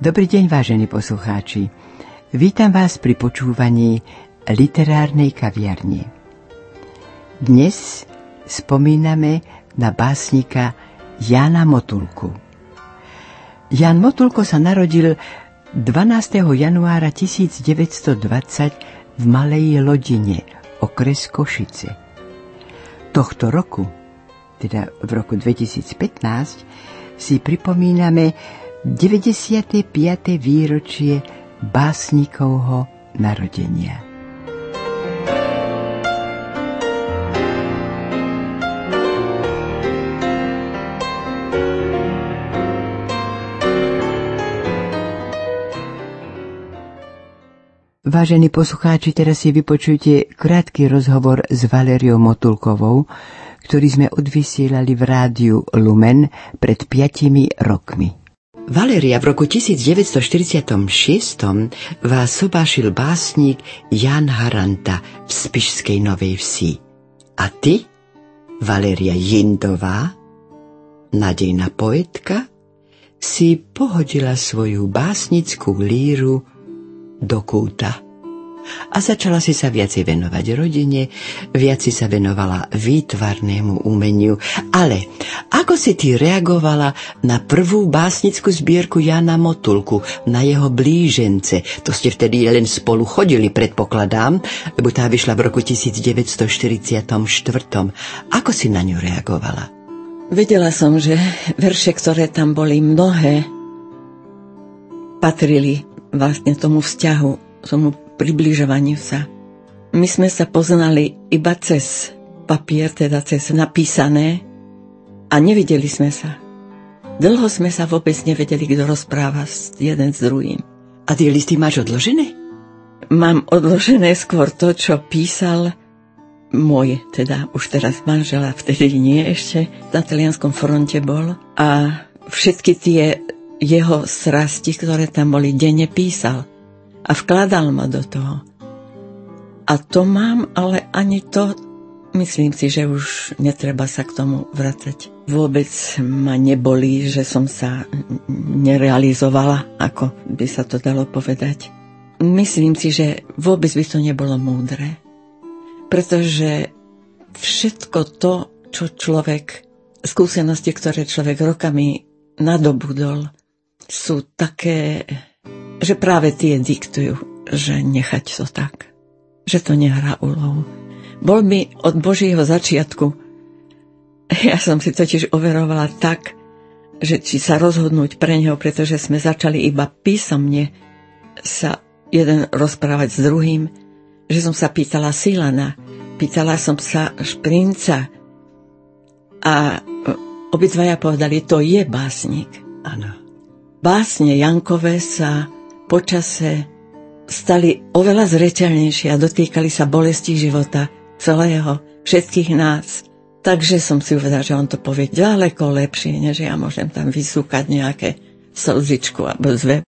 Dobrý deň, vážení poslucháči. Vítam vás pri počúvaní literárnej kaviarne. Dnes spomíname na básnika Jana Motulku. Jan Motulko sa narodil 12. januára 1920 v Malej Lodine, okres Košice. Tohto roku, teda v roku 2015, si pripomíname 95. výročie básnikovho narodenia. Vážení poslucháči, teraz si vypočujte krátky rozhovor s Valeriou Motulkovou, ktorý sme odvysielali v rádiu Lumen pred piatimi rokmi. Valeria, v roku 1946 vás sobášil básnik Jan Haranta v Spišskej Novej Vsi. A ty, Valeria Jindová, nadejná poetka, si pohodila svoju básnickú líru do kúta. A začala si sa viacej venovať rodine, viac si sa venovala výtvarnému umeniu. Ale ako si ty reagovala na prvú básnickú zbierku Jana Motulku, na jeho blížence? To ste vtedy len spolu chodili, predpokladám, lebo tá vyšla v roku 1944. Ako si na ňu reagovala? Vedela som, že verše, ktoré tam boli mnohé, patrili vlastne tomu vzťahu, tomu približovaniu sa. My sme sa poznali iba cez papier, teda cez napísané a nevideli sme sa. Dlho sme sa vôbec nevedeli, kto rozpráva jeden s druhým. A tie listy máš odložené? Mám odložené skôr to, čo písal môj, teda už teraz manžel a vtedy nie ešte, na talianskom fronte bol. A všetky tie jeho srasti, ktoré tam boli, denne písal a vkladal ma do toho. A to mám, ale ani to myslím si, že už netreba sa k tomu vracať. Vôbec ma nebolí, že som sa nerealizovala, ako by sa to dalo povedať. Myslím si, že vôbec by to nebolo múdre, pretože všetko to, čo človek, skúsenosti, ktoré človek rokami nadobudol, sú také, že práve tie diktujú, že nechať to tak, že to nehrá úlohu. Bol mi od Božieho začiatku, ja som si totiž overovala tak, že či sa rozhodnúť pre neho, pretože sme začali iba písomne sa jeden rozprávať s druhým, že som sa pýtala Silana, pýtala som sa Šprinca a obidvaja povedali, to je básnik. Áno. Básne Jankové sa počase stali oveľa zreteľnejšie a dotýkali sa bolesti života celého, všetkých nás. Takže som si uvedala, že on to povie ďaleko lepšie, než ja môžem tam vysúkať nejaké slzičku alebo zve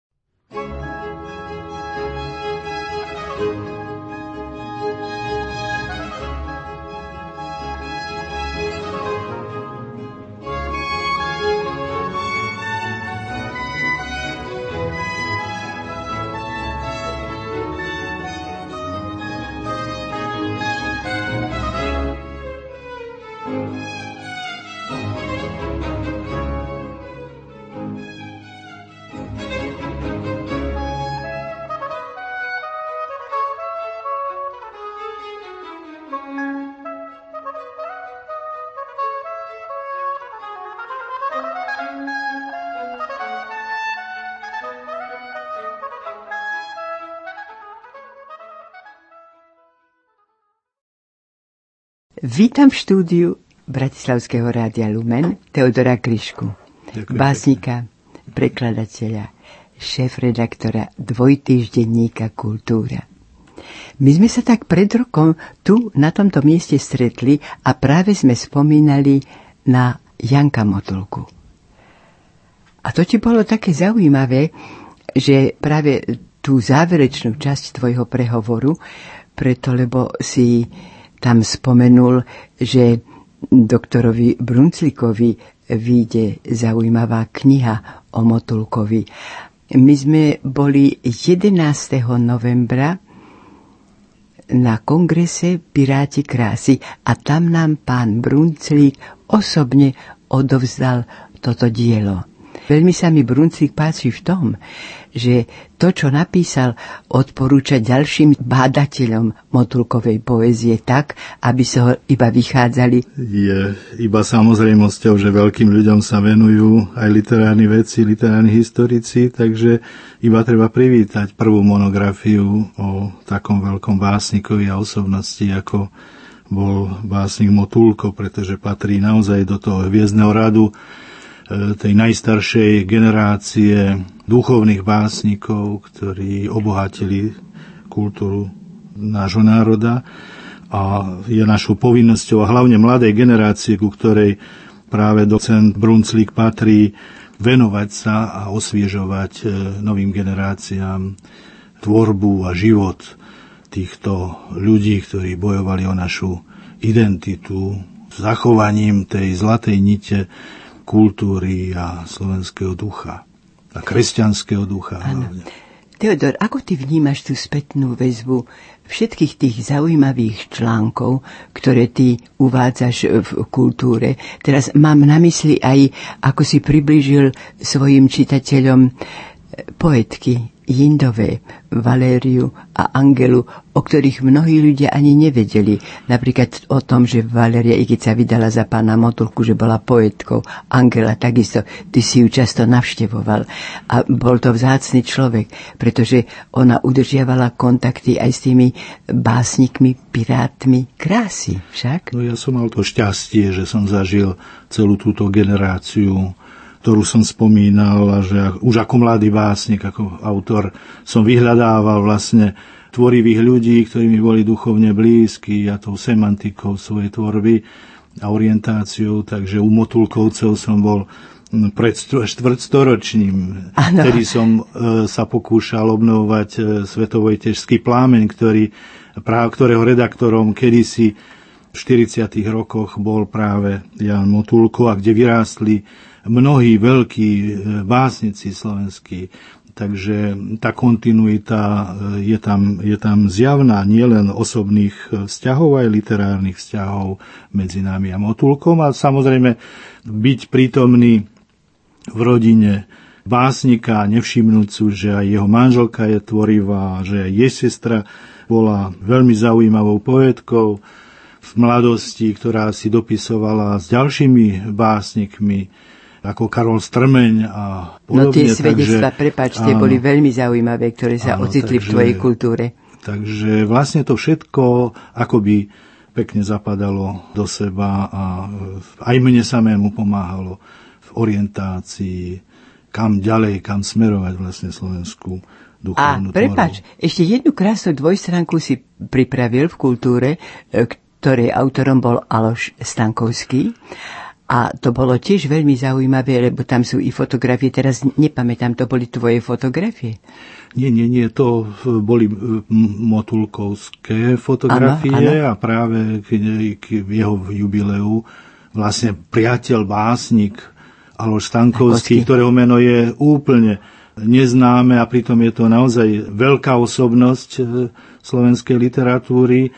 Vítam v štúdiu Bratislavského rádia Lumen Teodora Klišku, Ďakujem básnika, prekladateľa, šéf-redaktora dvojtýždenníka Kultúra. My sme sa tak pred rokom tu na tomto mieste stretli a práve sme spomínali na Janka Motulku. A to ti bolo také zaujímavé, že práve tú záverečnú časť tvojho prehovoru, preto lebo si tam spomenul, že doktorovi Brunclikovi vyjde zaujímavá kniha o Motulkovi. My sme boli 11. novembra na kongrese Piráti krásy a tam nám pán Brunclík osobne odovzdal toto dielo. Veľmi sa mi Brunclík páči v tom, že to, čo napísal, odporúča ďalším bádateľom motulkovej poézie tak, aby sa ho iba vychádzali. Je iba samozrejmosťou, že veľkým ľuďom sa venujú aj literárni veci, literárni historici, takže iba treba privítať prvú monografiu o takom veľkom básnikovi a osobnosti, ako bol básnik Motulko, pretože patrí naozaj do toho hviezdneho radu tej najstaršej generácie duchovných básnikov, ktorí obohatili kultúru nášho národa a je našou povinnosťou a hlavne mladej generácie, ku ktorej práve docent Brunclík patrí, venovať sa a osviežovať e, novým generáciám tvorbu a život týchto ľudí, ktorí bojovali o našu identitu, zachovaním tej zlatej nite kultúry a slovenského ducha. A kresťanského ducha. Teodor, ako ty vnímaš tú spätnú väzbu všetkých tých zaujímavých článkov, ktoré ty uvádzaš v kultúre? Teraz mám na mysli aj, ako si približil svojim čitateľom poetky Jindové, Valériu a Angelu, o ktorých mnohí ľudia ani nevedeli. Napríklad o tom, že Valéria, i keď sa vydala za pána Motulku, že bola poetkou. Angela takisto, ty si ju často navštevoval. A bol to vzácny človek, pretože ona udržiavala kontakty aj s tými básnikmi, pirátmi krásy však. No ja som mal to šťastie, že som zažil celú túto generáciu ktorú som spomínal že už ako mladý básnik, ako autor som vyhľadával vlastne tvorivých ľudí, ktorí mi boli duchovne blízki a tou semantikou svojej tvorby a orientáciou, takže u Motulkovcov som bol pred štvrtstoročním, ano. kedy som e, sa pokúšal obnovovať e, svetovojtežský plámeň, ktorý, práv, ktorého redaktorom kedysi v 40. rokoch bol práve Jan Motulko a kde vyrástli mnohí veľkí e, básnici slovenskí. Takže tá kontinuita e, je tam, je tam zjavná nielen osobných e, vzťahov, aj literárnych vzťahov medzi nami a Motulkom a samozrejme byť prítomný v rodine básnika, nevšimnúcu, že aj jeho manželka je tvorivá, že aj jej sestra bola veľmi zaujímavou poetkou v mladosti, ktorá si dopisovala s ďalšími básnikmi ako Karol Strmeň a podobne. No tie svedectva, prepáč, tie boli veľmi zaujímavé, ktoré sa áno, ocitli takže, v tvojej kultúre. Takže vlastne to všetko akoby pekne zapadalo do seba a aj mne samému pomáhalo v orientácii, kam ďalej, kam smerovať vlastne Slovensku duchovnú A prepač, ešte jednu krásnu dvojstránku si pripravil v kultúre, e, ktorej autorom bol Aloš Stankovský. A to bolo tiež veľmi zaujímavé, lebo tam sú i fotografie. Teraz nepamätám, to boli tvoje fotografie? Nie, nie, nie, to boli motulkovské fotografie ano, ano. a práve k, k jeho jubileu vlastne priateľ, básnik Aloš Stankovský, ktorého meno je úplne neznáme a pritom je to naozaj veľká osobnosť e, slovenskej literatúry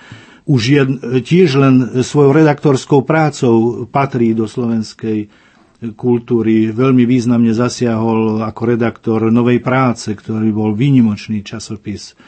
už je, tiež len svojou redaktorskou prácou patrí do slovenskej kultúry. Veľmi významne zasiahol ako redaktor Novej práce, ktorý bol výnimočný časopis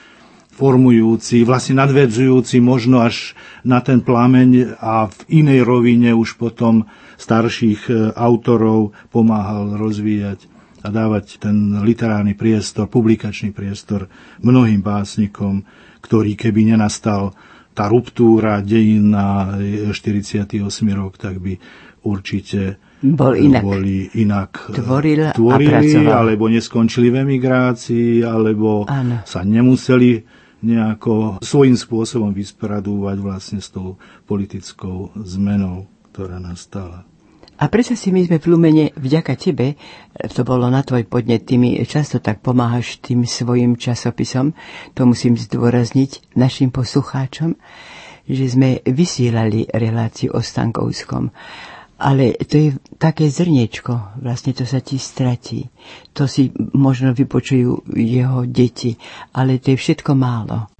formujúci, vlastne nadvedzujúci možno až na ten plameň a v inej rovine už potom starších e, autorov pomáhal rozvíjať a dávať ten literárny priestor, publikačný priestor mnohým básnikom, ktorý keby nenastal tá ruptúra dejín na 48. rok, tak by určite bol inak. boli inak Tvoril tvorili, alebo neskončili v emigrácii, alebo ano. sa nemuseli nejako svojím spôsobom vysporadúvať vlastne s tou politickou zmenou, ktorá nastala. A prečo si my sme v Lumene, vďaka tebe, to bolo na tvoj podnet, ty mi často tak pomáhaš tým svojim časopisom, to musím zdôrazniť našim poslucháčom, že sme vysielali reláciu o Stankovskom. Ale to je také zrniečko, vlastne to sa ti stratí. To si možno vypočujú jeho deti, ale to je všetko málo.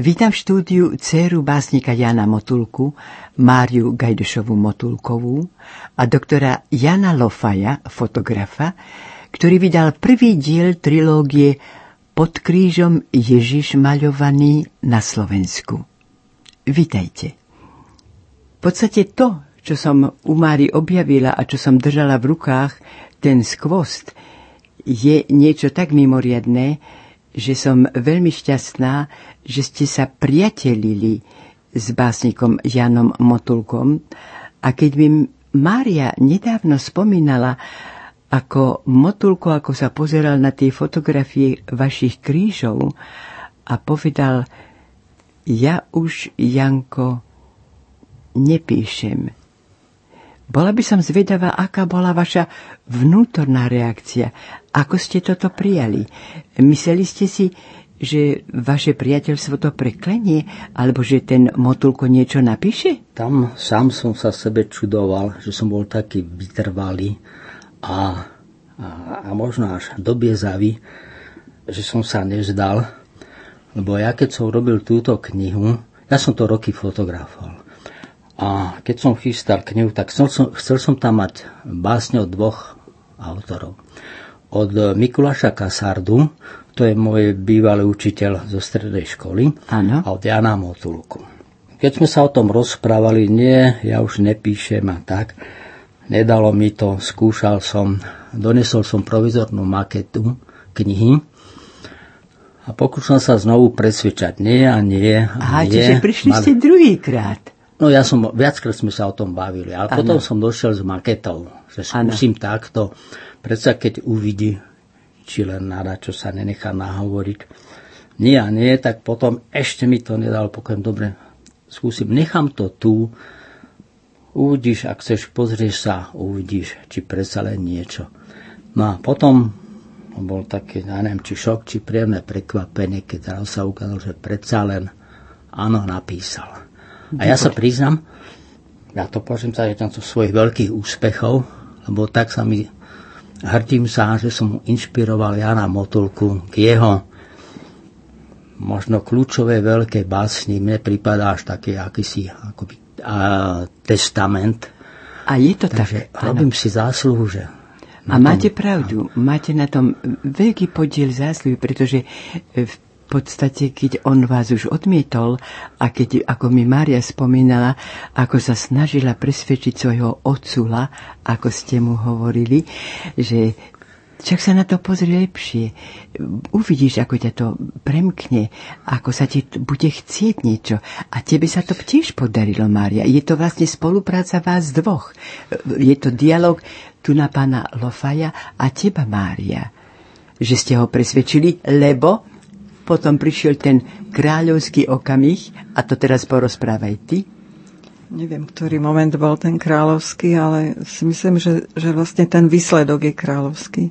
Vítam v štúdiu dceru básnika Jana Motulku, Máriu Gajdešovú Motulkovú a doktora Jana Lofaja, fotografa, ktorý vydal prvý diel trilógie Pod krížom Ježiš maľovaný na Slovensku. Vítajte. V podstate to, čo som u Mári objavila a čo som držala v rukách, ten skvost, je niečo tak mimoriadné, že som veľmi šťastná, že ste sa priatelili s básnikom Janom Motulkom a keď mi Mária nedávno spomínala, ako Motulko, ako sa pozeral na tie fotografie vašich krížov a povedal, ja už, Janko, nepíšem. Bola by som zvedavá, aká bola vaša vnútorná reakcia. Ako ste toto prijali? Mysleli ste si, že vaše priateľstvo to preklenie, alebo že ten motulko niečo napíše? Tam sám som sa sebe čudoval, že som bol taký vytrvalý a, a, a možno až dobiezavý, že som sa nezdal. Lebo ja keď som robil túto knihu, ja som to roky fotografoval. A keď som chystal knihu, tak chcel som, chcel som tam mať básne od dvoch autorov. Od Mikuláša Kasardu, to je môj bývalý učiteľ zo strednej školy, ano. a od Jana Motulku. Keď sme sa o tom rozprávali, nie, ja už nepíšem a tak, nedalo mi to, skúšal som, donesol som provizornú maketu knihy a pokúšal sa znovu presvedčať nie a nie. A Aha, nie. čiže prišli ste druhýkrát. No ja som, viackrát sme sa o tom bavili, ale ano. potom som došiel s maketou, že skúsim ano. takto. Predsa keď uvidí, či len nada, čo sa nenechá nahovoriť. Nie a nie, tak potom ešte mi to nedal pokoj. Dobre, skúsim, nechám to tu, uvidíš, ak chceš, pozrieš sa, uvidíš, či predsa len niečo. No a potom bol taký, ja neviem, či šok, či príjemné prekvapenie, keď sa ukázalo, že predsa len áno, napísal. A ja sa priznam, ja to považujem za jeden zo svojich veľkých úspechov, lebo tak sa mi hrdím sa, že som inšpiroval Jana Motulku k jeho možno kľúčové veľké básni. Mne prípada až taký akýsi akoby, a, testament. A je to Takže tak. robím si zásluhu, že a máte pravdu, máte na tom veľký podiel zásluhy, pretože v podstate, keď on vás už odmietol a keď, ako mi Mária spomínala, ako sa snažila presvedčiť svojho odsula, ako ste mu hovorili, že však sa na to pozri lepšie. Uvidíš, ako ťa to premkne, ako sa ti bude chcieť niečo. A tebe sa to tiež podarilo, Mária. Je to vlastne spolupráca vás dvoch. Je to dialog tu na pána Lofaja a teba, Mária. Že ste ho presvedčili, lebo potom prišiel ten kráľovský okamih a to teraz porozprávaj ty. Neviem, ktorý moment bol ten kráľovský, ale si myslím, že, že vlastne ten výsledok je kráľovský.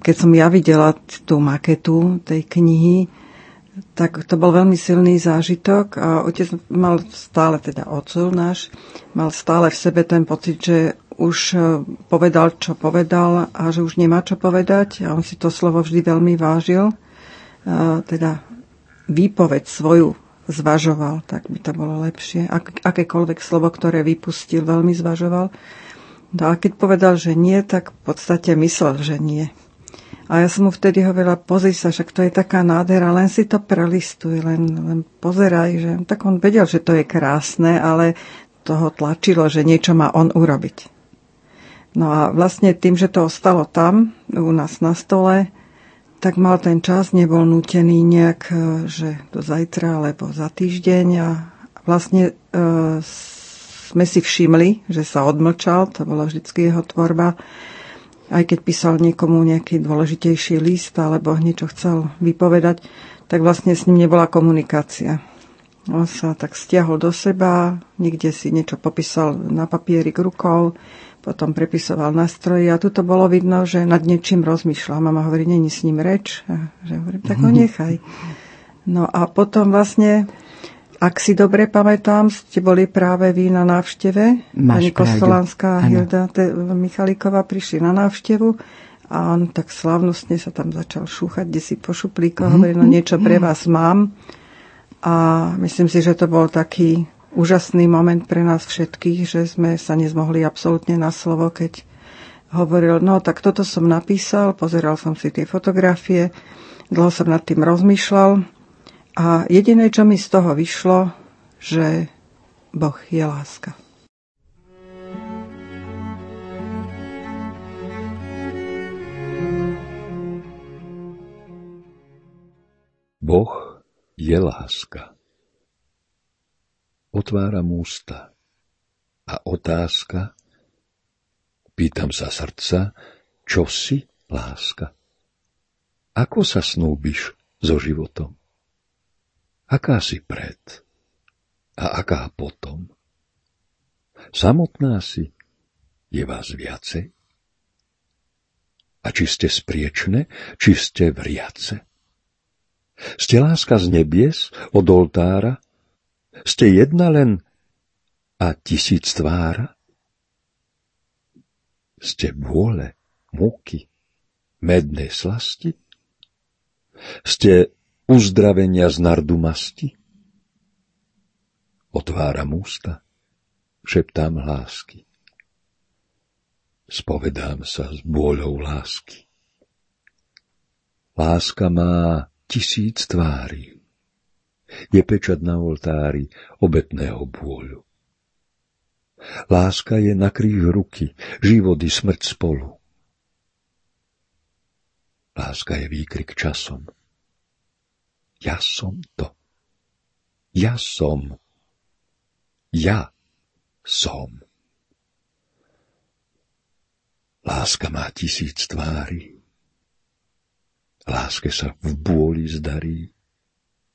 Keď som ja videla tú maketu tej knihy, tak to bol veľmi silný zážitok a otec mal stále, teda ocul náš, mal stále v sebe ten pocit, že už e, povedal, čo povedal a že už nemá čo povedať. A on si to slovo vždy veľmi vážil. Teda výpoveď svoju zvažoval, tak by to bolo lepšie. Ak, akékoľvek slovo, ktoré vypustil, veľmi zvažoval. No a keď povedal, že nie, tak v podstate myslel, že nie. A ja som mu vtedy hovorila, pozri sa, však to je taká nádhera, len si to prelistuj, len, len pozeraj. Že... Tak on vedel, že to je krásne, ale toho tlačilo, že niečo má on urobiť. No a vlastne tým, že to ostalo tam, u nás na stole, tak mal ten čas, nebol nutený nejak, e, že do zajtra alebo za týždeň a vlastne e, sme si všimli, že sa odmlčal, to bola vždycky jeho tvorba, aj keď písal niekomu nejaký dôležitejší list alebo niečo chcel vypovedať, tak vlastne s ním nebola komunikácia. On sa tak stiahol do seba, niekde si niečo popísal na papierik rukou, potom prepisoval nástroje a tu to bolo vidno, že nad niečím rozmýšľal. Mama hovorí, není s ním reč. A že hovorím, tak ho nechaj. No a potom vlastne ak si dobre pamätám, ste boli práve vy na návšteve. Máš Pani Kostolánska a Hilda Michalíková prišli na návštevu a on tak slavnostne sa tam začal šúchať, kde si po mm-hmm. hovorí, no niečo pre vás mám. A myslím si, že to bol taký úžasný moment pre nás všetkých, že sme sa nezmohli absolútne na slovo, keď hovoril, no tak toto som napísal, pozeral som si tie fotografie, dlho som nad tým rozmýšľal a jediné, čo mi z toho vyšlo, že Boh je láska. Boh je láska. Otváram ústa a otázka, pýtam sa srdca, čo si láska? Ako sa snúbiš so životom? Aká si pred a aká potom? Samotná si, je vás viacej? A či ste spriečne, či ste vriace? Ste láska z nebies, od oltára? Ste jedna len a tisíc tvára? Ste vôle, múky, medné slasti? Ste uzdravenia z nardu masti? Otváram ústa, šeptám hlásky. Spovedám sa s bôľou lásky. Láska má tisíc tvári. Je pečať na oltári obetného bôľu. Láska je na kríž ruky, život i smrť spolu. Láska je výkrik časom, ja som to. Ja som. Ja som. Láska má tisíc tvári. Láske sa v bôli zdarí.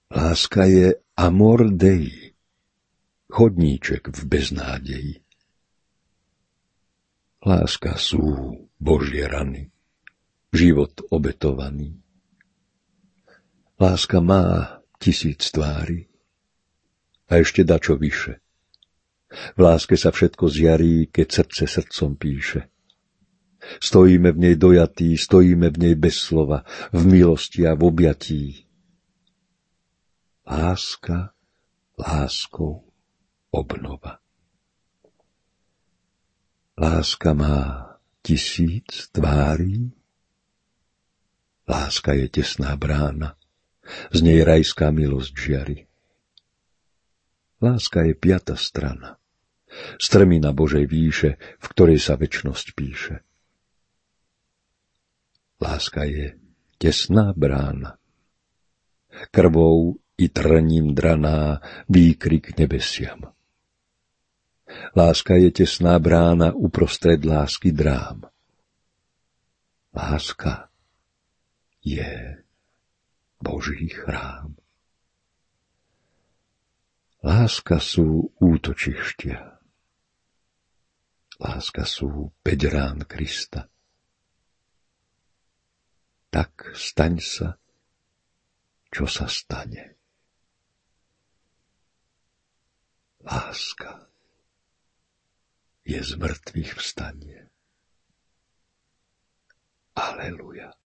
Láska je amor dei, chodníček v beznádeji. Láska sú Božie rany, život obetovaný. Láska má tisíc tvári a ešte dačo vyše. V láske sa všetko zjarí, keď srdce srdcom píše. Stojíme v nej dojatí, stojíme v nej bez slova, v milosti a v objatí. Láska, láskou, obnova. Láska má tisíc tvári, láska je tesná brána, z nej rajská milosť žiari. Láska je piata strana, strmina Božej výše, v ktorej sa väčnosť píše. Láska je tesná brána, krvou i trním draná výkrik nebesiam. Láska je tesná brána uprostred lásky drám. Láska je Boží chrám. Láska sú útočištia. Láska sú päť rán Krista. Tak staň sa, čo sa stane. Láska je z mŕtvych vstanie. Aleluja.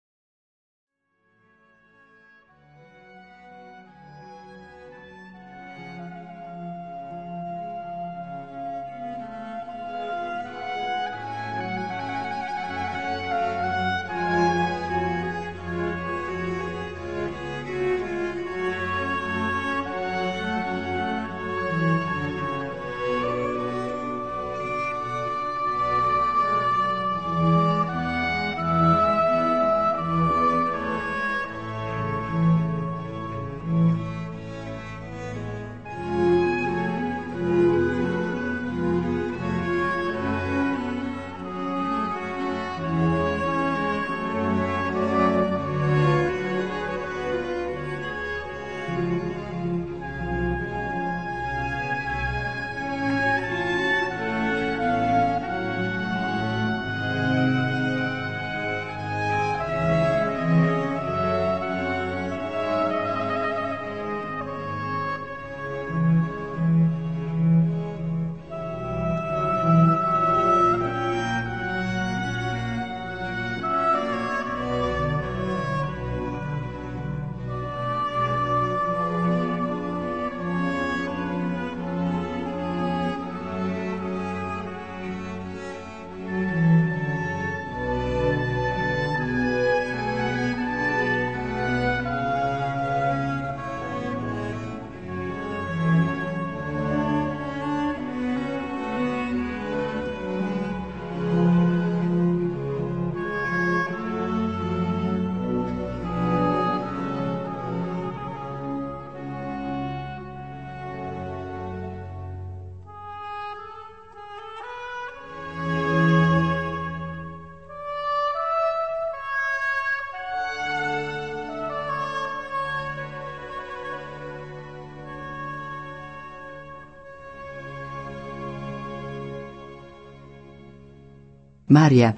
Mária,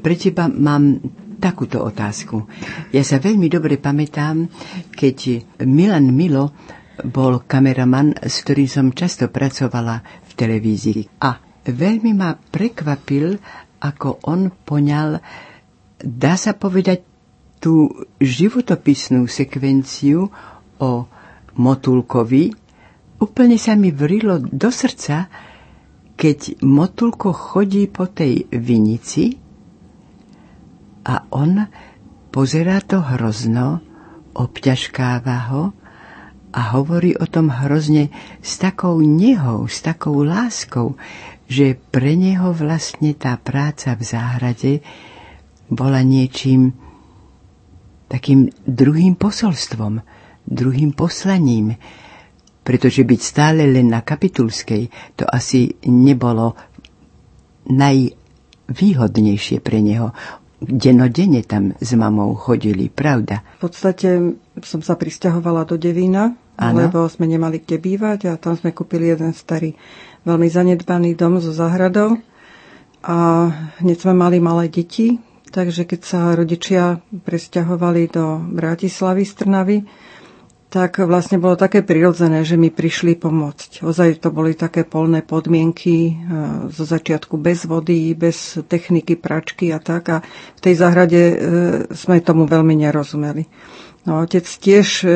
pre teba mám takúto otázku. Ja sa veľmi dobre pamätám, keď Milan Milo bol kameraman, s ktorým som často pracovala v televízii. A veľmi ma prekvapil, ako on poňal, dá sa povedať, tú životopisnú sekvenciu o Motulkovi. Úplne sa mi vrilo do srdca, keď motulko chodí po tej vinici a on pozerá to hrozno, obťažkáva ho a hovorí o tom hrozne s takou nehou, s takou láskou, že pre neho vlastne tá práca v záhrade bola niečím takým druhým posolstvom, druhým poslaním, pretože byť stále len na kapitulskej to asi nebolo najvýhodnejšie pre neho. Denodene tam s mamou chodili, pravda? V podstate som sa pristahovala do Devína, ano? lebo sme nemali kde bývať a tam sme kúpili jeden starý, veľmi zanedbaný dom so záhradou a hneď sme mali malé deti, takže keď sa rodičia presťahovali do Bratislavy z Trnavy, tak vlastne bolo také prirodzené, že mi prišli pomôcť. Ozaj to boli také polné podmienky, e, zo začiatku bez vody, bez techniky pračky a tak. A v tej záhrade e, sme tomu veľmi nerozumeli. No, otec tiež e,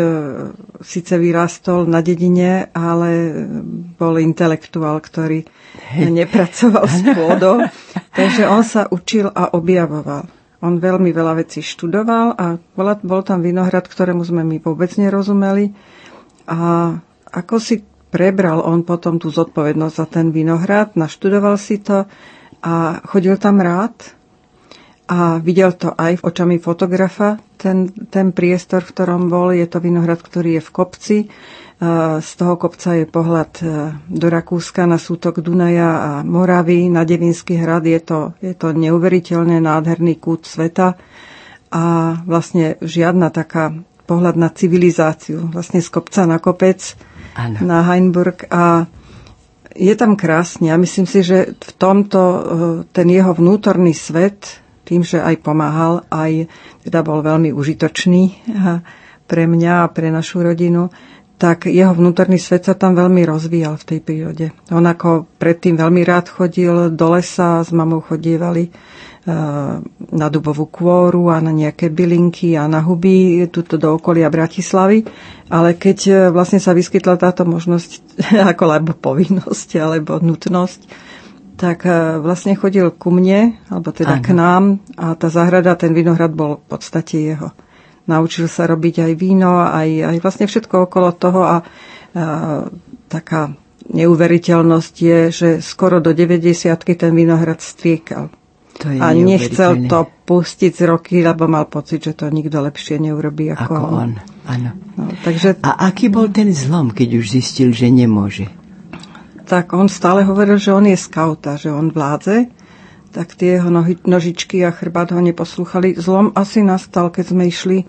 síce vyrastol na dedine, ale bol intelektuál, ktorý nepracoval s pôdou, takže on sa učil a objavoval. On veľmi veľa vecí študoval a bol, tam vinohrad, ktorému sme my vôbec nerozumeli. A ako si prebral on potom tú zodpovednosť za ten vinohrad, naštudoval si to a chodil tam rád a videl to aj v očami fotografa, ten, ten priestor, v ktorom bol. Je to vinohrad, ktorý je v kopci z toho kopca je pohľad e, do Rakúska na sútok Dunaja a Moravy, na Devinský hrad. Je to, je to neuveriteľne nádherný kút sveta a vlastne žiadna taká pohľad na civilizáciu. Vlastne z kopca na kopec, ano. na Heinburg a je tam krásne. A myslím si, že v tomto e, ten jeho vnútorný svet, tým, že aj pomáhal, aj teda bol veľmi užitočný pre mňa a pre našu rodinu, tak jeho vnútorný svet sa tam veľmi rozvíjal v tej prírode. On ako predtým veľmi rád chodil do lesa, s mamou chodievali e, na dubovú kôru a na nejaké bylinky a na huby tuto do okolia Bratislavy. Ale keď e, vlastne sa vyskytla táto možnosť, ako alebo povinnosť, alebo nutnosť, tak e, vlastne chodil ku mne, alebo teda Aha. k nám a tá záhrada, ten vinohrad bol v podstate jeho naučil sa robiť aj víno, aj, aj vlastne všetko okolo toho a, a taká neuveriteľnosť je, že skoro do 90 ten vinohrad striekal. To je a nechcel to pustiť z roky, lebo mal pocit, že to nikto lepšie neurobí ako, ako on. Áno. No, takže... A aký bol ten zlom, keď už zistil, že nemôže? Tak on stále hovoril, že on je scout a že on vládze tak tie jeho nohy, nožičky a chrbát ho neposlúchali. Zlom asi nastal, keď sme išli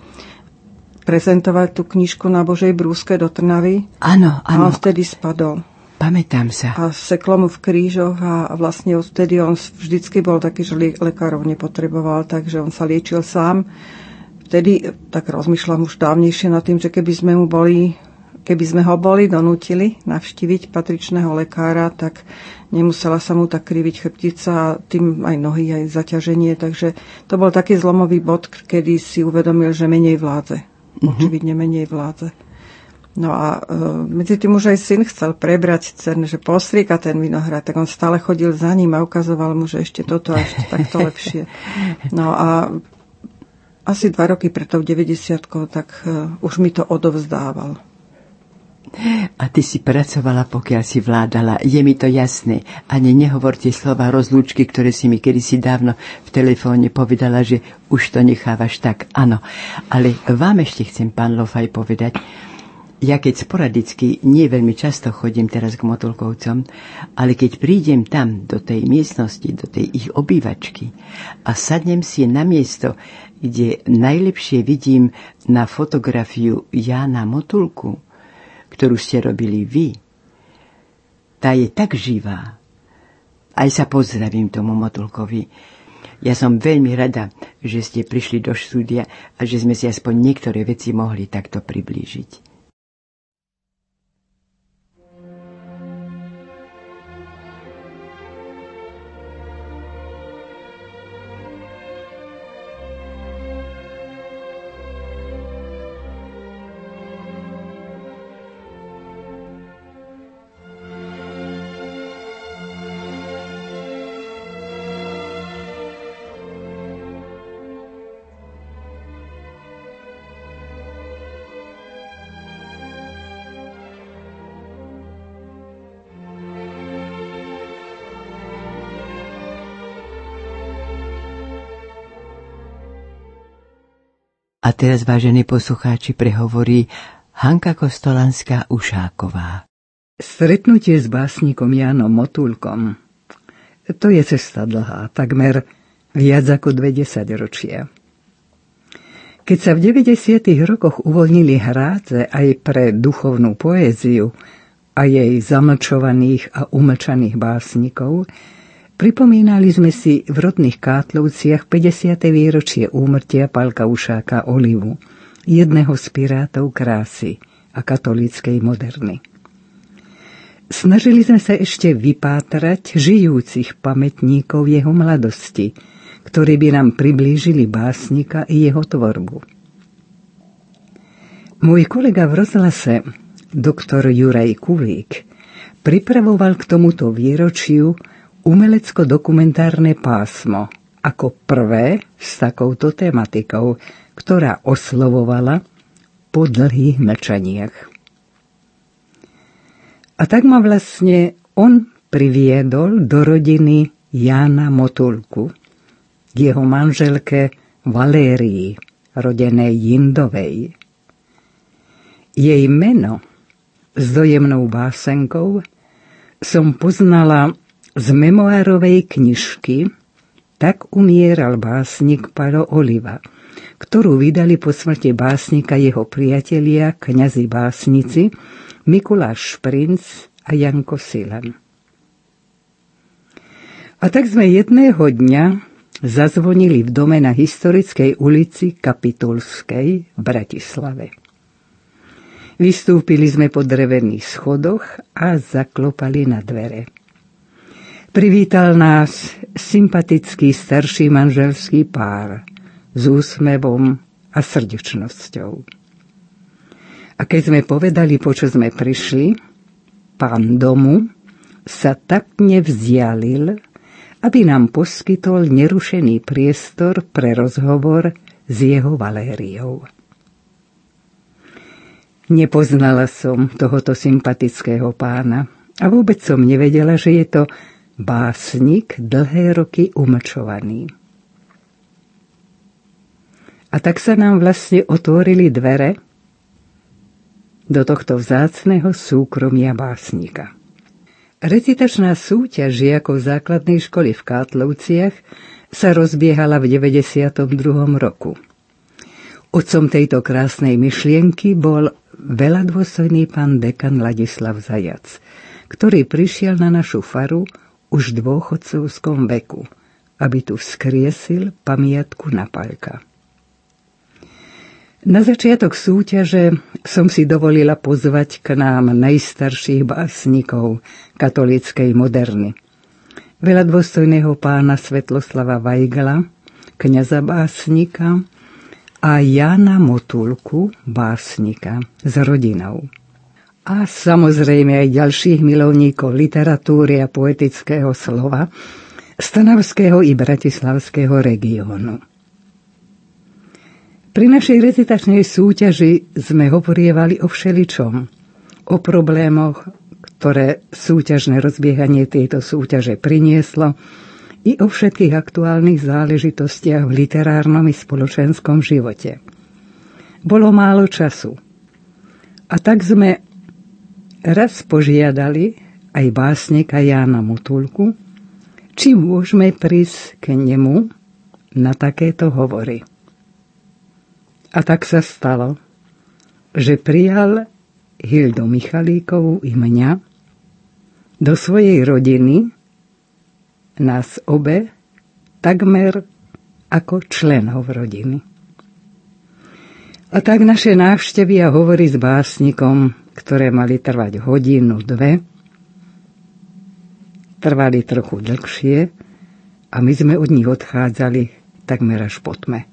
prezentovať tú knižku na Božej brúske do Trnavy. Áno, áno. A on vtedy spadol. Pamätám sa. A seklo mu v krížoch a vlastne vtedy on vždycky bol taký, že lekárov nepotreboval, takže on sa liečil sám. Vtedy tak rozmýšľam už dávnejšie nad tým, že keby sme mu boli keby sme ho boli donútili navštíviť patričného lekára, tak nemusela sa mu tak kriviť chrbtica a tým aj nohy, aj zaťaženie. Takže to bol taký zlomový bod, kedy si uvedomil, že menej vládze. Mm-hmm. Očividne menej vládze. No a e, medzi tým už aj syn chcel prebrať cen, že postrieka ten vinohrad, tak on stále chodil za ním a ukazoval mu, že ešte toto a ešte takto lepšie. No a asi dva roky pred tou 90 tak e, už mi to odovzdával. A ty si pracovala, pokiaľ si vládala. Je mi to jasné. Ani nehovorte slova rozlúčky, ktoré si mi kedysi dávno v telefóne povedala, že už to nechávaš tak. Áno. Ale vám ešte chcem, pán Lofaj, povedať, ja keď sporadicky, nie veľmi často chodím teraz k motolkovcom, ale keď prídem tam, do tej miestnosti, do tej ich obývačky a sadnem si na miesto, kde najlepšie vidím na fotografiu Jána Motulku, ktorú ste robili vy, tá je tak živá. Aj sa pozdravím tomu Motulkovi. Ja som veľmi rada, že ste prišli do štúdia a že sme si aspoň niektoré veci mohli takto priblížiť. A teraz, vážení poslucháči, prehovorí Hanka Kostolanská Ušáková. Stretnutie s básnikom Jánom Motulkom to je cesta dlhá, takmer viac ako dve ročia. Keď sa v 90. rokoch uvoľnili hrádze aj pre duchovnú poéziu a jej zamlčovaných a umlčaných básnikov, Pripomínali sme si v rodných Kátlovciach 50. výročie úmrtia Palka Ušáka Olivu, jedného z pirátov krásy a katolíckej moderny. Snažili sme sa ešte vypátrať žijúcich pamätníkov jeho mladosti, ktorí by nám priblížili básnika i jeho tvorbu. Môj kolega v rozhlase, doktor Juraj Kulík, pripravoval k tomuto výročiu umelecko-dokumentárne pásmo ako prvé s takouto tematikou, ktorá oslovovala po dlhých mlčaniach. A tak ma vlastne on priviedol do rodiny Jána Motulku, k jeho manželke Valérii, rodenej Jindovej. Jej meno s dojemnou básenkou som poznala z memoárovej knižky Tak umieral básnik Palo Oliva, ktorú vydali po smrti básnika jeho priatelia, kňazi básnici Mikuláš Šprinc a Janko Silan. A tak sme jedného dňa zazvonili v dome na historickej ulici Kapitulskej v Bratislave. Vystúpili sme po drevených schodoch a zaklopali na dvere. Privítal nás sympatický starší manželský pár s úsmevom a srdečnosťou. A keď sme povedali, po sme prišli, pán domu sa tak nevzdialil, aby nám poskytol nerušený priestor pre rozhovor s jeho Valériou. Nepoznala som tohoto sympatického pána a vôbec som nevedela, že je to básnik dlhé roky umlčovaný. A tak sa nám vlastne otvorili dvere do tohto vzácného súkromia básnika. Recitačná súťaž žiakov základnej školy v Kátlovciach sa rozbiehala v 92. roku. Otcom tejto krásnej myšlienky bol veľa dôstojný pán dekan Ladislav Zajac, ktorý prišiel na našu faru už v dôchodcovskom veku, aby tu vzkriesil pamiatku na Paľka. Na začiatok súťaže som si dovolila pozvať k nám najstarších básnikov katolíckej moderny. Veľa dôstojného pána Svetloslava Vajgla, kniaza básnika a Jana Motulku, básnika s rodinou a samozrejme aj ďalších milovníkov literatúry a poetického slova Stanavského i Bratislavského regiónu. Pri našej recitačnej súťaži sme hovorievali o všeličom, o problémoch, ktoré súťažné rozbiehanie tejto súťaže prinieslo, i o všetkých aktuálnych záležitostiach v literárnom i spoločenskom živote. Bolo málo času. A tak sme raz požiadali aj básnika Jána Mutulku, či môžeme prísť k nemu na takéto hovory. A tak sa stalo, že prijal Hildu Michalíkovú i mňa do svojej rodiny, nás obe, takmer ako členov rodiny. A tak naše návštevy a hovory s básnikom ktoré mali trvať hodinu, dve, trvali trochu dlhšie a my sme od nich odchádzali takmer až po tme.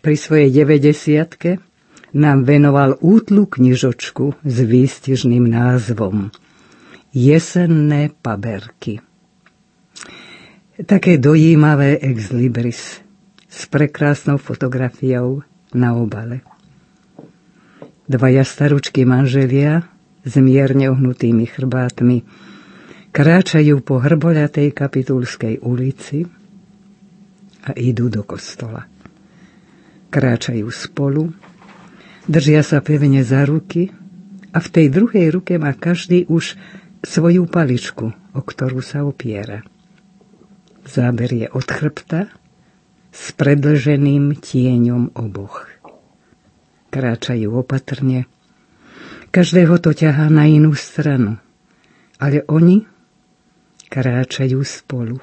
Pri svojej 90 nám venoval útlu knižočku s výstižným názvom Jesenné paberky. Také dojímavé ex libris s prekrásnou fotografiou na obale. Dvaja staručky manželia s mierne ohnutými chrbátmi kráčajú po hrboľatej kapitulskej ulici a idú do kostola. Kráčajú spolu, držia sa pevne za ruky a v tej druhej ruke má každý už svoju paličku, o ktorú sa opiera. Záber je od chrbta s predlženým tieňom oboch kráčajú opatrne. Každého to ťahá na inú stranu, ale oni kráčajú spolu.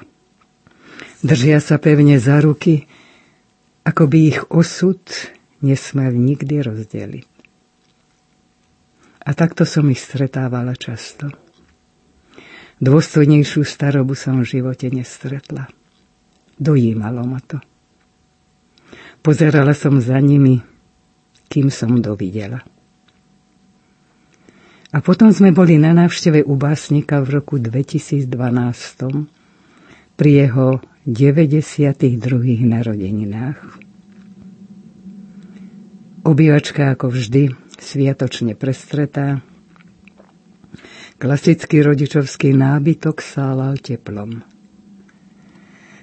Držia sa pevne za ruky, ako by ich osud nesmel nikdy rozdeliť. A takto som ich stretávala často. Dôstojnejšiu starobu som v živote nestretla. Dojímalo ma to. Pozerala som za nimi, kým som dovidela. A potom sme boli na návšteve u básnika v roku 2012 pri jeho 92. narodeninách. Obývačka ako vždy sviatočne prestretá. Klasický rodičovský nábytok sálal teplom.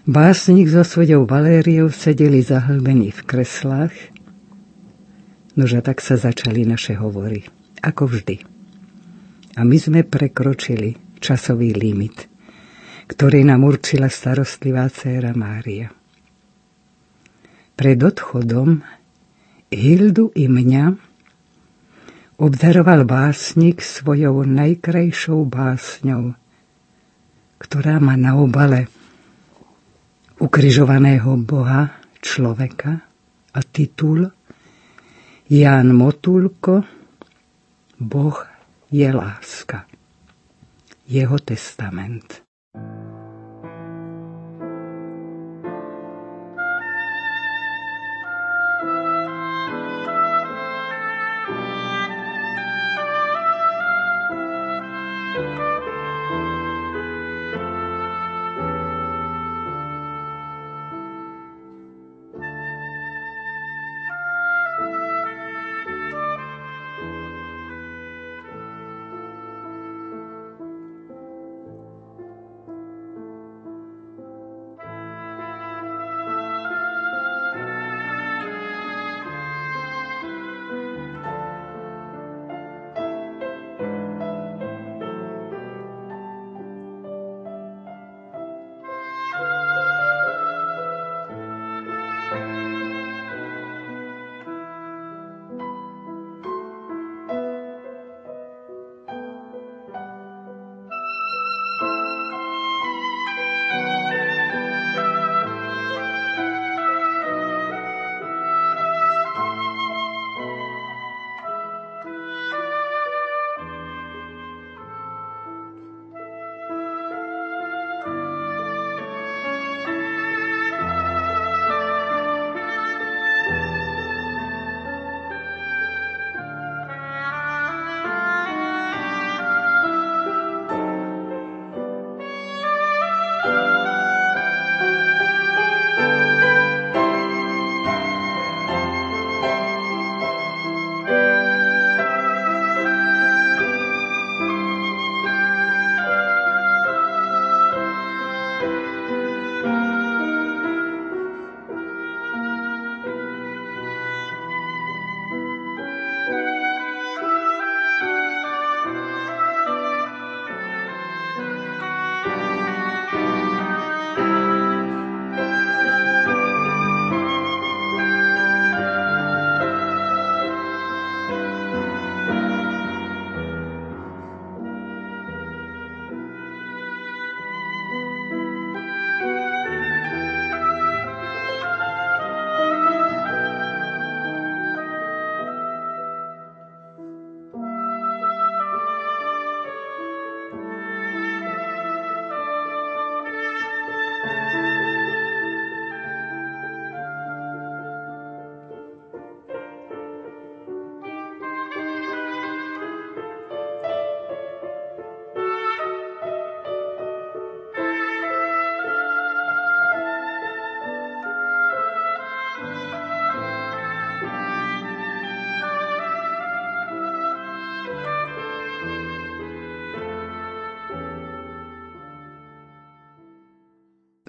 Básnik so svojou Valériou sedeli zahlbení v kreslách Nože tak sa začali naše hovory, ako vždy. A my sme prekročili časový limit, ktorý nám určila starostlivá dcéra Mária. Pred odchodom Hildu i mňa obdaroval básnik svojou najkrajšou básňou, ktorá má na obale ukrižovaného Boha, človeka a titul Ján Motulko, Boh je láska. Jeho testament.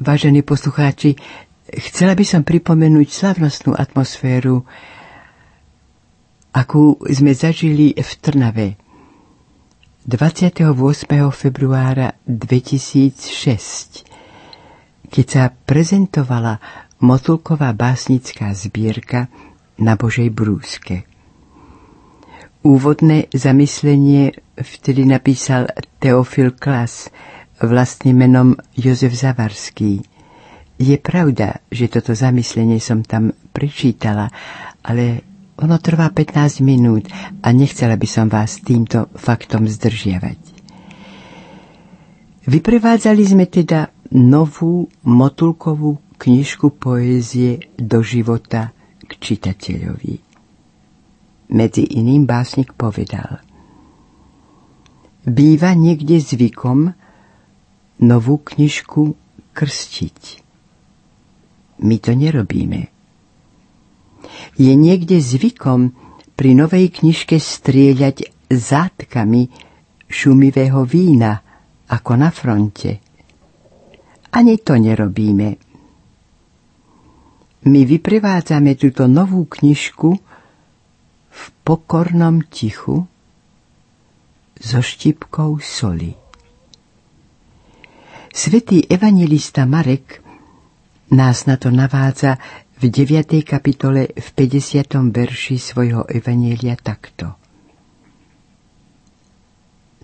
Vážení poslucháči, chcela by som pripomenúť slavnostnú atmosféru, akú sme zažili v Trnave 28. februára 2006, keď sa prezentovala Motulková básnická zbierka na Božej brúske. Úvodné zamyslenie vtedy napísal Teofil Klas, vlastným menom Jozef Zavarský. Je pravda, že toto zamyslenie som tam prečítala, ale ono trvá 15 minút a nechcela by som vás týmto faktom zdržiavať. Vyprevádzali sme teda novú motulkovú knižku poézie do života k čitateľovi. Medzi iným básnik povedal Býva niekde zvykom, novú knižku krstiť. My to nerobíme. Je niekde zvykom pri novej knižke strieľať zátkami šumivého vína, ako na fronte. Ani to nerobíme. My vyprevádzame túto novú knižku v pokornom tichu so štipkou soli. Svetý evangelista Marek nás na to navádza v 9. kapitole v 50. verši svojho evanielia takto.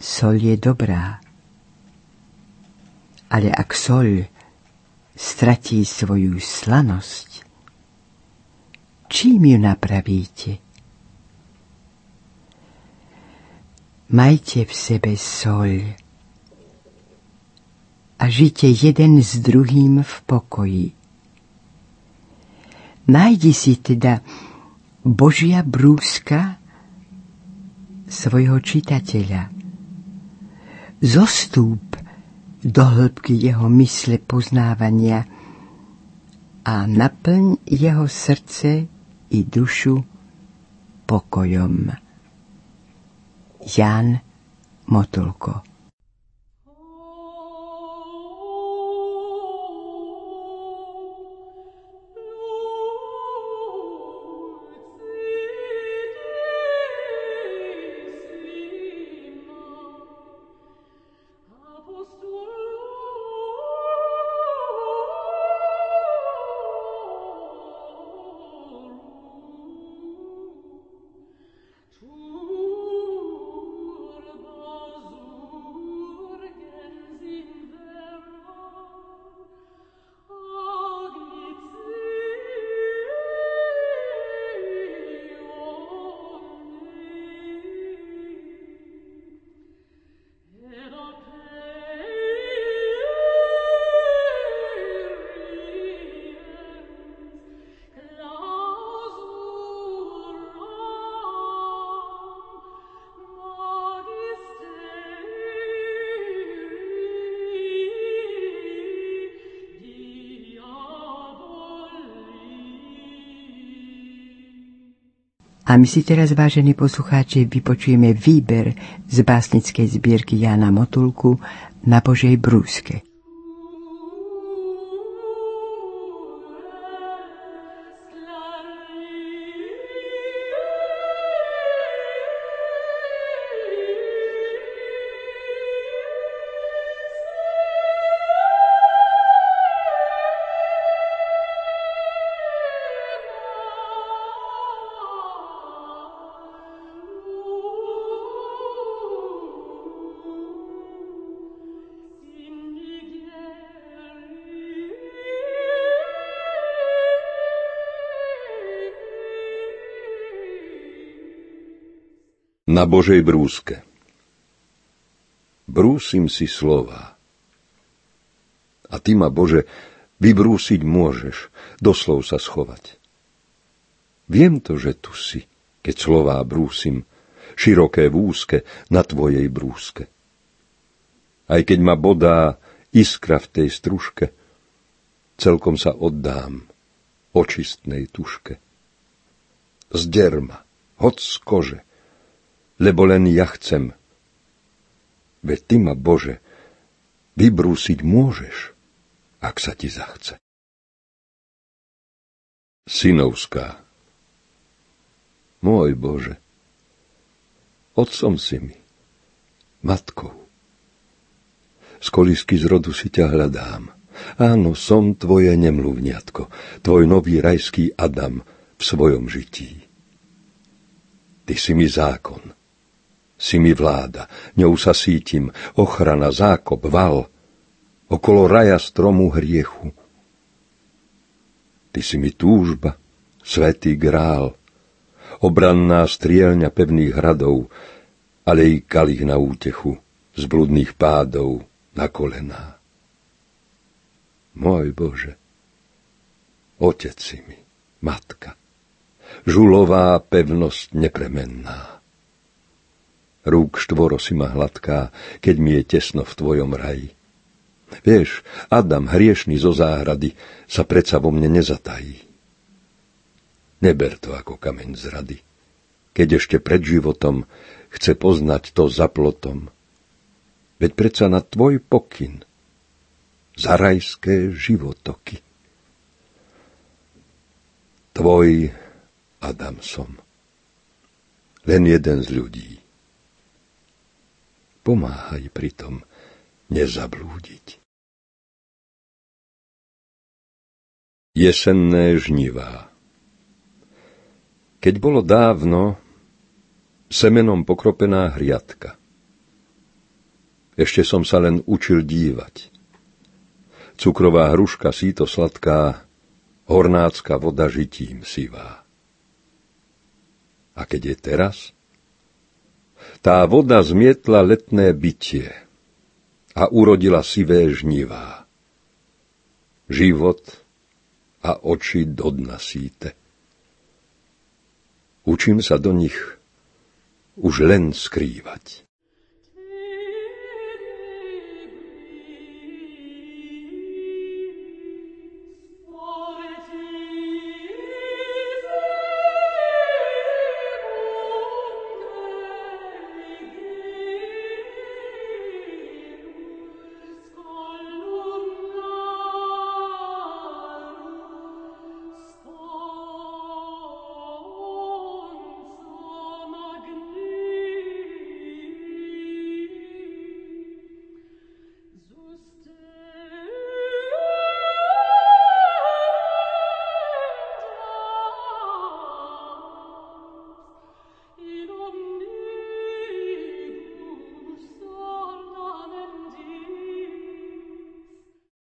Sol je dobrá, ale ak sol stratí svoju slanosť, čím ju napravíte? Majte v sebe soľ a žite jeden s druhým v pokoji. Najdi si teda Božia brúska svojho čitateľa. Zostúp do hĺbky jeho mysle poznávania a naplň jeho srdce i dušu pokojom. Jan Motulko true A my si teraz, vážení poslucháči, vypočujeme výber z básnickej zbierky Jana Motulku na Božej brúske. Na Božej brúske. Brúsim si slova. A ty ma, Bože, vybrúsiť môžeš, doslov sa schovať. Viem to, že tu si, keď slová brúsim, široké v úzke na tvojej brúske. Aj keď ma bodá iskra v tej stružke, celkom sa oddám očistnej tuške. Zder ma, hoď z kože, lebo len ja chcem. Veď ty ma, Bože, vybrúsiť môžeš, ak sa ti zachce. Synovská. Môj Bože, otcom si mi, matkou. Z kolisky z rodu si ťa hľadám. Áno, som tvoje nemluvňatko, tvoj nový rajský Adam v svojom žití. Ty si mi zákon, si mi vláda, ňou sa sítim, ochrana, zákop, val, okolo raja stromu hriechu. Ty si mi túžba, svetý grál, obranná strielňa pevných hradov, ale i kalich na útechu, z bludných pádov na kolená. Môj Bože, otec si mi, matka, žulová pevnosť nepremenná. Rúk štvoro si ma hladká, keď mi je tesno v tvojom raji. Vieš, Adam hriešný zo záhrady sa predsa vo mne nezatají. Neber to ako kameň z rady. Keď ešte pred životom chce poznať to za plotom. Veď predsa na tvoj pokyn za rajské životoky. Tvoj Adam som. Len jeden z ľudí pomáhaj pritom nezablúdiť. Jesenné žnivá Keď bolo dávno, semenom pokropená hriadka. Ešte som sa len učil dívať. Cukrová hruška síto sladká, hornácka voda žitím sivá. A keď je teraz, Tá voda zmietla letné bytie a urodila sivé žnivá. Život a oči do dna síte. Učím sa do nich už len skrývať.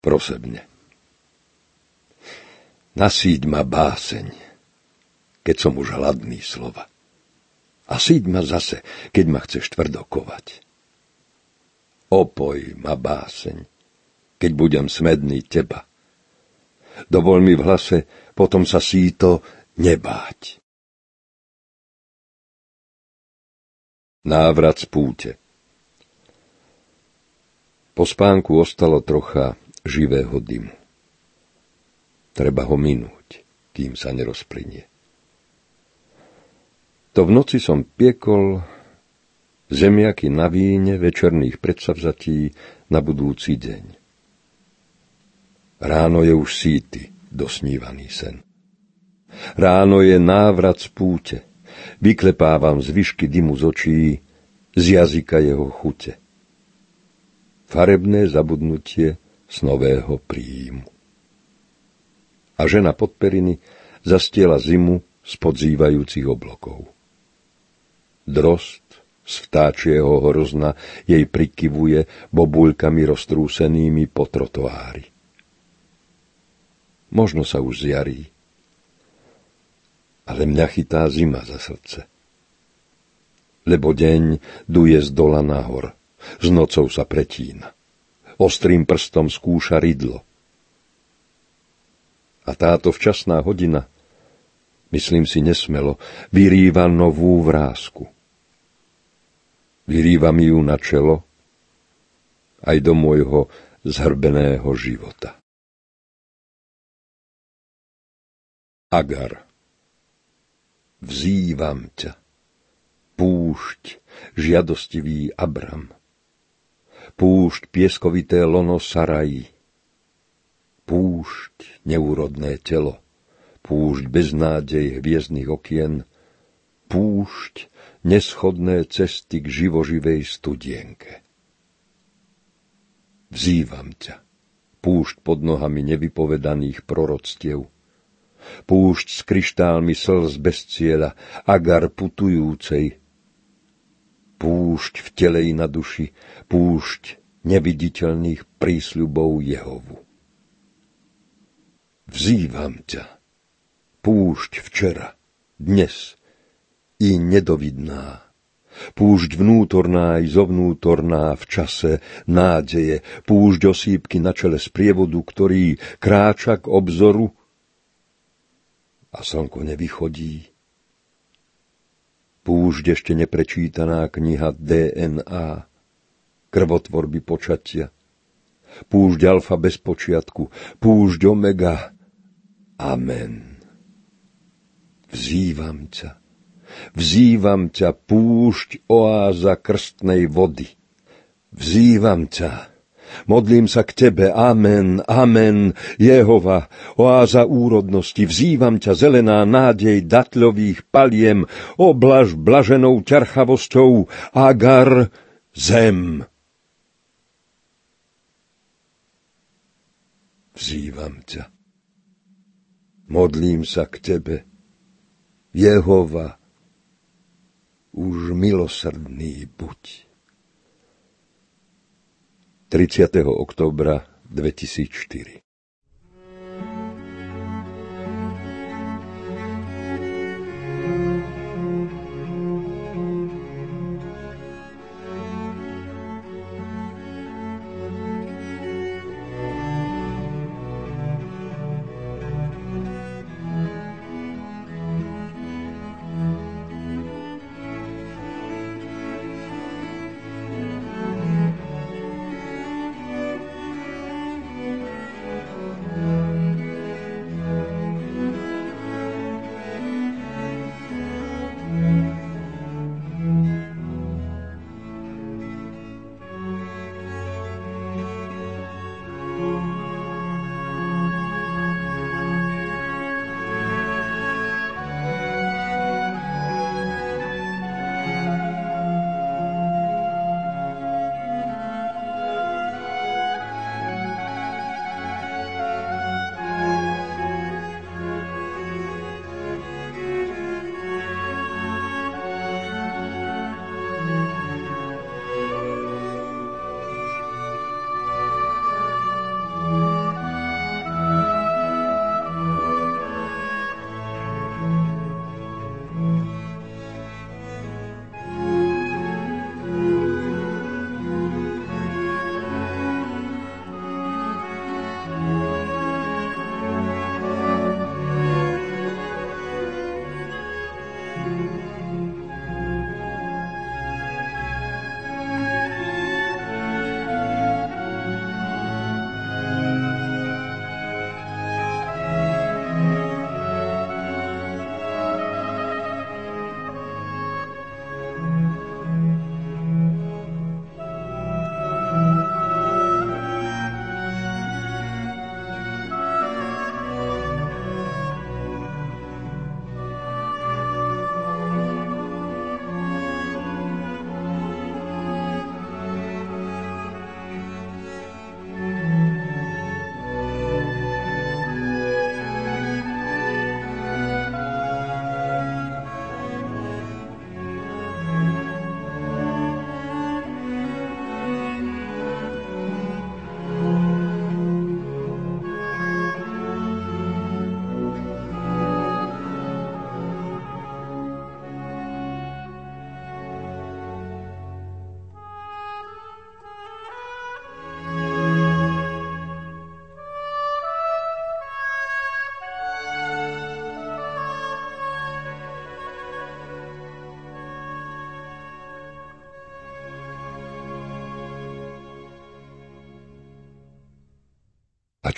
Prosebne. Nasíď ma báseň, keď som už hladný slova. A síď ma zase, keď ma chceš tvrdokovať. Opoj ma báseň, keď budem smedný teba. Dovol mi v hlase potom sa síto nebáť. Návrat z púte Po spánku ostalo trocha živého dymu. Treba ho minúť, kým sa nerozplynie. To v noci som piekol zemiaky na víne večerných predsavzatí na budúci deň. Ráno je už síty, dosnívaný sen. Ráno je návrat z púte, vyklepávam zvyšky dymu z očí, z jazyka jeho chute. Farebné zabudnutie z nového príjmu. A žena pod periny zastiela zimu z podzývajúcich oblokov. Drost z vtáčieho hrozna jej prikyvuje bobulkami roztrúsenými po trotoári. Možno sa už zjarí, ale mňa chytá zima za srdce. Lebo deň duje z dola nahor, s nocou sa pretína ostrým prstom skúša rydlo. A táto včasná hodina, myslím si nesmelo, vyrýva novú vrázku. Vyrýva mi ju na čelo, aj do môjho zhrbeného života. Agar, vzývam ťa, púšť, žiadostivý Abram púšť pieskovité lono Sarají, púšť neúrodné telo, púšť beznádej hviezdnych okien, púšť neschodné cesty k živoživej studienke. Vzývam ťa, púšť pod nohami nevypovedaných proroctiev, púšť s kryštálmi slz bez cieľa, agar putujúcej, púšť v tele i na duši, púšť neviditeľných prísľubov Jehovu. Vzývam ťa, púšť včera, dnes i nedovidná, púšť vnútorná i zovnútorná v čase nádeje, púšť osýpky na čele z prievodu, ktorý kráča k obzoru a slnko nevychodí Púšť ešte neprečítaná kniha DNA, krvotvorby počatia. Púšť alfa bez počiatku, púšť omega. Amen. Vzývam ťa, vzývam ťa, púšť oáza krstnej vody. Vzývam ťa, Modlím sa k Tebe, amen, amen, Jehova, oáza úrodnosti, vzývam ťa zelená nádej datľových paliem, oblaž blaženou ťarchavosťou, agar, zem. Vzývam ťa. Modlím sa k Tebe, Jehova, už milosrdný buď. 30. októbra 2004.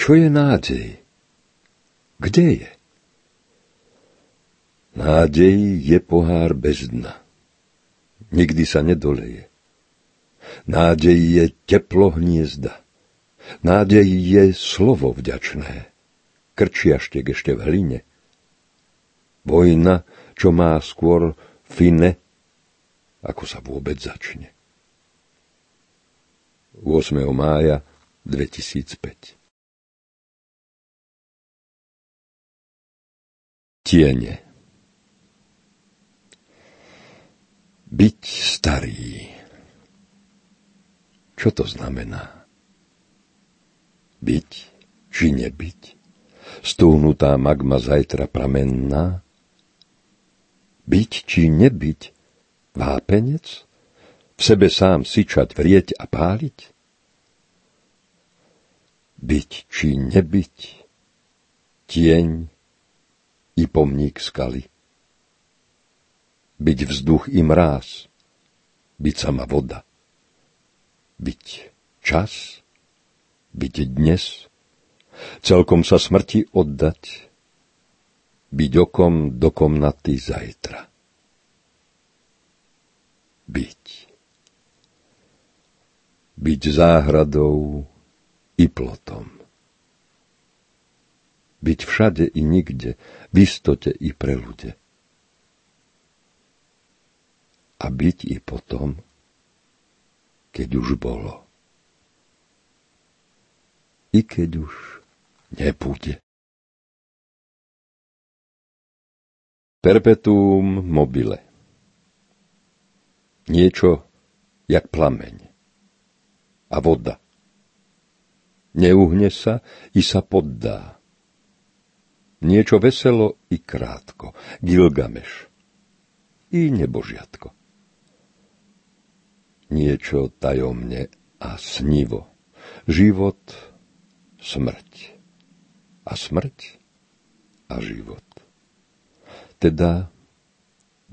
čo je nádej? Kde je? Nádej je pohár bez dna. Nikdy sa nedoleje. Nádej je teplo hniezda. Nádej je slovo vďačné. Krčiaštek ešte v hline. Vojna, čo má skôr fine, ako sa vôbec začne. 8. mája 2005 Tiene Byť starý. Čo to znamená? Byť či nebyť? Stúhnutá magma zajtra pramenná? Byť či nebyť? Vápenec? V sebe sám syčať, vrieť a páliť? Byť či nebyť? Tieň i pomník skaly byť vzduch i mráz, byť sama voda, byť čas, byť dnes, celkom sa smrti oddať, byť okom do komnaty zajtra. Byť. Byť záhradou i plotom. Byť všade i nikde, v istote i prelude a byť i potom, keď už bolo. I keď už nebude. Perpetuum mobile. Niečo jak plameň. A voda. Neuhne sa i sa poddá. Niečo veselo i krátko. Gilgameš. I nebožiatko niečo tajomne a snivo. Život, smrť. A smrť a život. Teda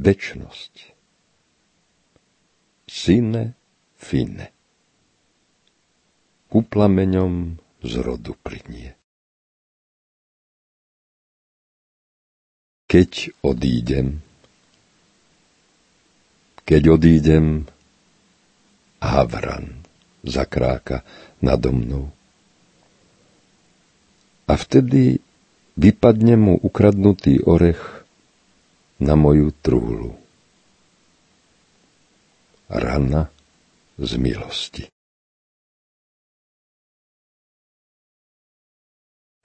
večnosť. Sine fine. Ku plameňom z rodu plinie. Keď odídem, keď odídem, havran zakráka nado mnou. A vtedy vypadne mu ukradnutý orech na moju trúlu. Rana z milosti.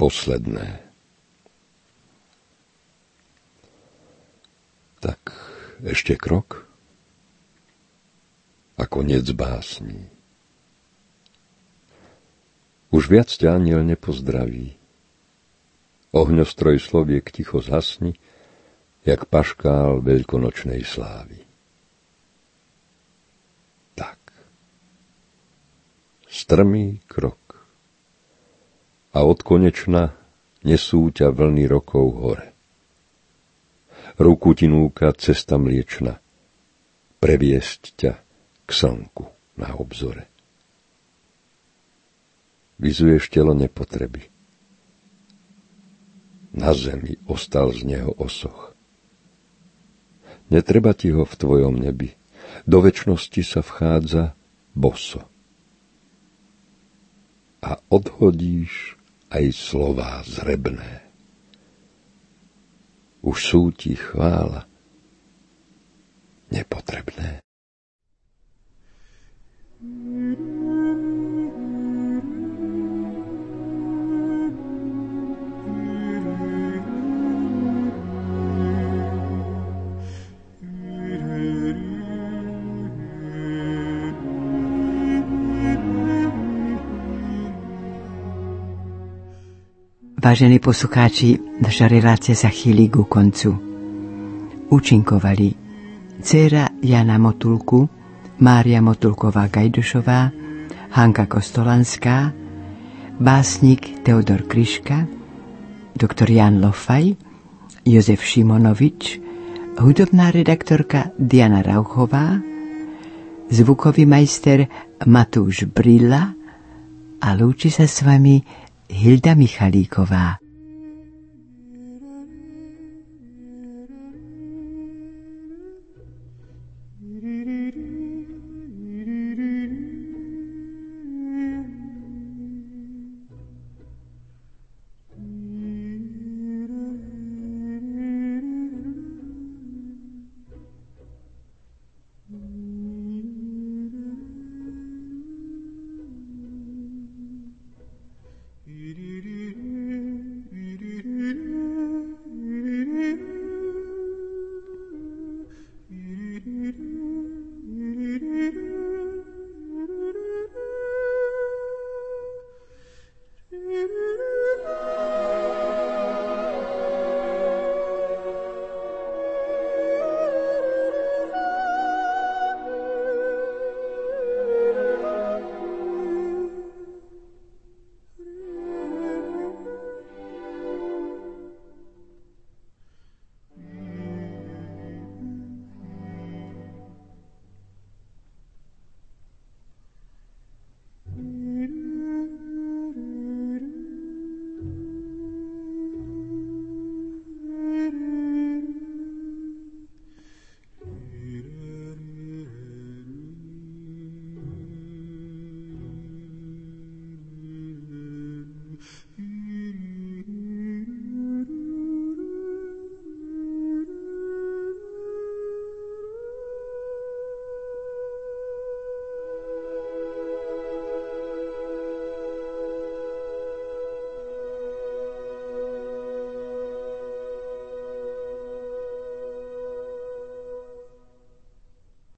Posledné. Tak ešte krok a koniec básní. Už viac ťa aniel nepozdraví. Ohňostroj sloviek ticho zhasni, jak paškál veľkonočnej slávy. Tak. Strmý krok. A od konečna nesú ťa vlny rokov hore. Ruku ti núka cesta mliečna, previesť ťa k slnku na obzore. Vyzuješ telo nepotreby. Na zemi ostal z neho osoch. Netreba ti ho v tvojom nebi. Do väčšnosti sa vchádza boso. A odhodíš aj slová zrebné. Už sú ti chvála nepotrebné. Vážení poslucháči, naša relácia sa chýli ku koncu. Účinkovali dcera Jana Motulku, Mária Motulková Gajdušová, Hanka Kostolanská, básnik Teodor Kryška, doktor Jan Lofaj, Jozef Šimonovič, hudobná redaktorka Diana Rauchová, zvukový majster Matúš Brilla a lúči sa s vami Hilda Michalíková.